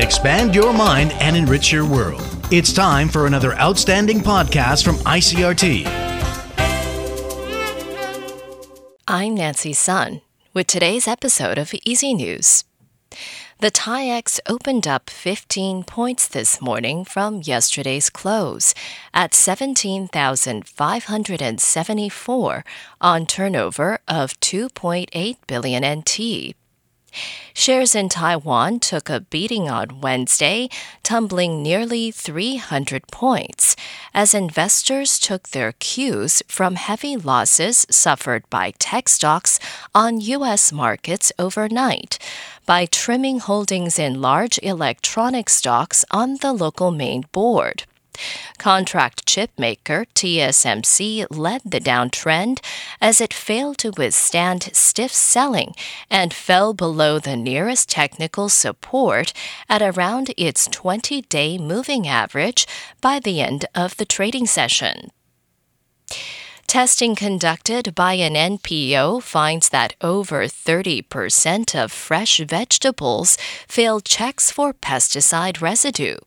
Expand your mind and enrich your world. It's time for another outstanding podcast from ICRT. I'm Nancy Sun with today's episode of EZ News. The TAIEX opened up 15 points this morning from yesterday's close at 17,574 on turnover of 2.8 billion NT. Shares in Taiwan took a beating on Wednesday, tumbling nearly 300 points, as investors took their cues from heavy losses suffered by tech stocks on U.S. markets overnight by trimming holdings in large electronic stocks on the local main board. Contract chip maker TSMC led the downtrend as it failed to withstand stiff selling and fell below the nearest technical support at around its 20 day moving average by the end of the trading session. Testing conducted by an NPO finds that over 30% of fresh vegetables fail checks for pesticide residue.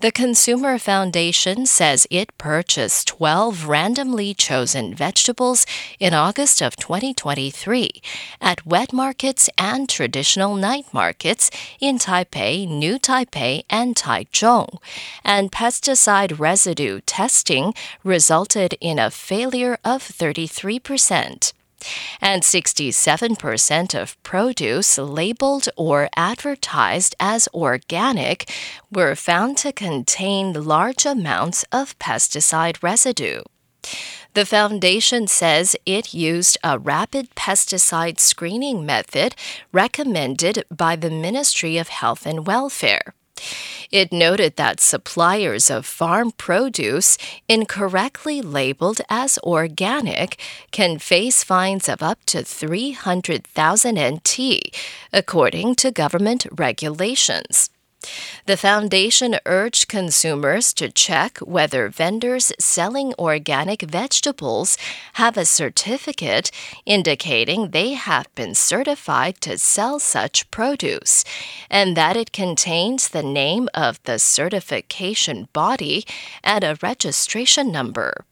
The Consumer Foundation says it purchased 12 randomly chosen vegetables in August of 2023 at wet markets and traditional night markets in Taipei, New Taipei, and Taichung, and pesticide residue testing resulted in a failure of 33 percent and 67% of produce labeled or advertised as organic were found to contain large amounts of pesticide residue. The foundation says it used a rapid pesticide screening method recommended by the Ministry of Health and Welfare. It noted that suppliers of farm produce incorrectly labeled as organic can face fines of up to 300,000 NT, according to government regulations. The foundation urged consumers to check whether vendors selling organic vegetables have a certificate indicating they have been certified to sell such produce and that it contains the name of the certification body and a registration number.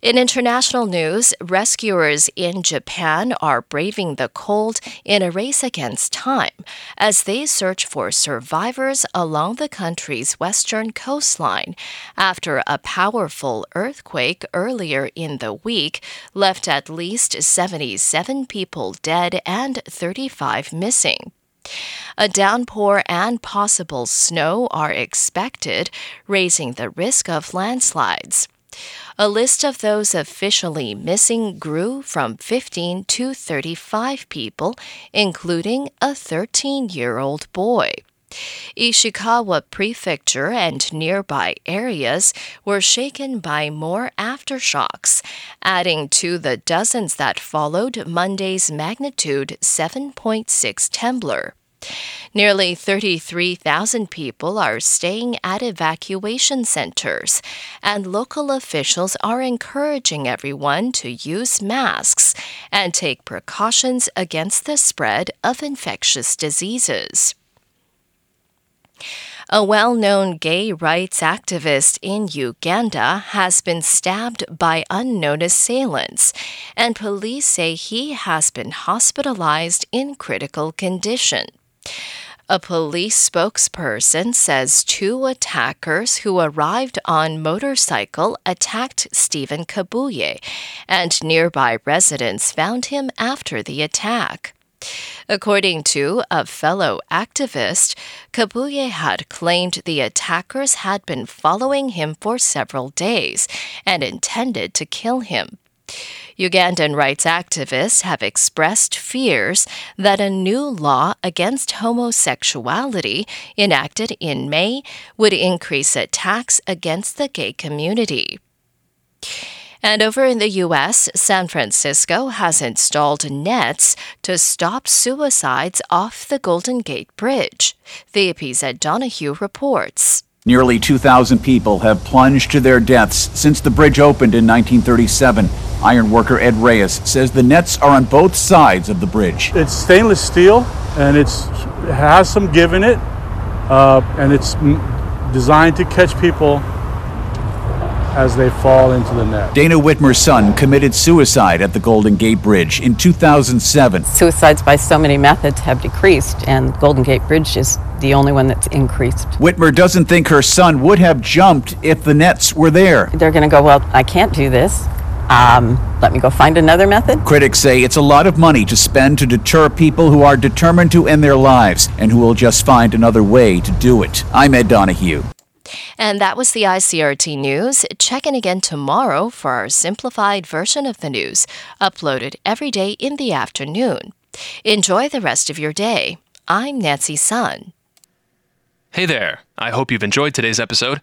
In international news, rescuers in Japan are braving the cold in a race against time as they search for survivors along the country's western coastline after a powerful earthquake earlier in the week left at least 77 people dead and 35 missing. A downpour and possible snow are expected, raising the risk of landslides. A list of those officially missing grew from 15 to 35 people, including a 13 year old boy. Ishikawa Prefecture and nearby areas were shaken by more aftershocks, adding to the dozens that followed Monday's magnitude 7.6 tremor. Nearly 33,000 people are staying at evacuation centers, and local officials are encouraging everyone to use masks and take precautions against the spread of infectious diseases. A well known gay rights activist in Uganda has been stabbed by unknown assailants, and police say he has been hospitalized in critical condition. A police spokesperson says two attackers who arrived on motorcycle attacked Steven Kabuye, and nearby residents found him after the attack. According to a fellow activist, Kabuye had claimed the attackers had been following him for several days and intended to kill him. Ugandan rights activists have expressed fears that a new law against homosexuality enacted in May would increase attacks against the gay community. And over in the U.S., San Francisco has installed nets to stop suicides off the Golden Gate Bridge. The AP's Donahue reports. Nearly 2,000 people have plunged to their deaths since the bridge opened in 1937. Iron worker Ed Reyes says the nets are on both sides of the bridge. It's stainless steel and it's has some give in it, uh, and it's designed to catch people as they fall into the net. Dayna Whitmer's son committed suicide at the Golden Gate Bridge in 2007. Suicides by so many methods have decreased, and Golden Gate Bridge is the only one that's increased. Whitmer doesn't think her son would have jumped if the nets were there. They're going to go, Well, I can't do this. Um, let me go find another method. Critics say it's a lot of money to spend to deter people who are determined to end their lives and who will just find another way to do it. I'm Ed Donahue. And that was the ICRT news. Check in again tomorrow for our simplified version of the news, uploaded every day in the afternoon. Enjoy the rest of your day. I'm Nancy Sun. Hey there. I hope you've enjoyed today's episode.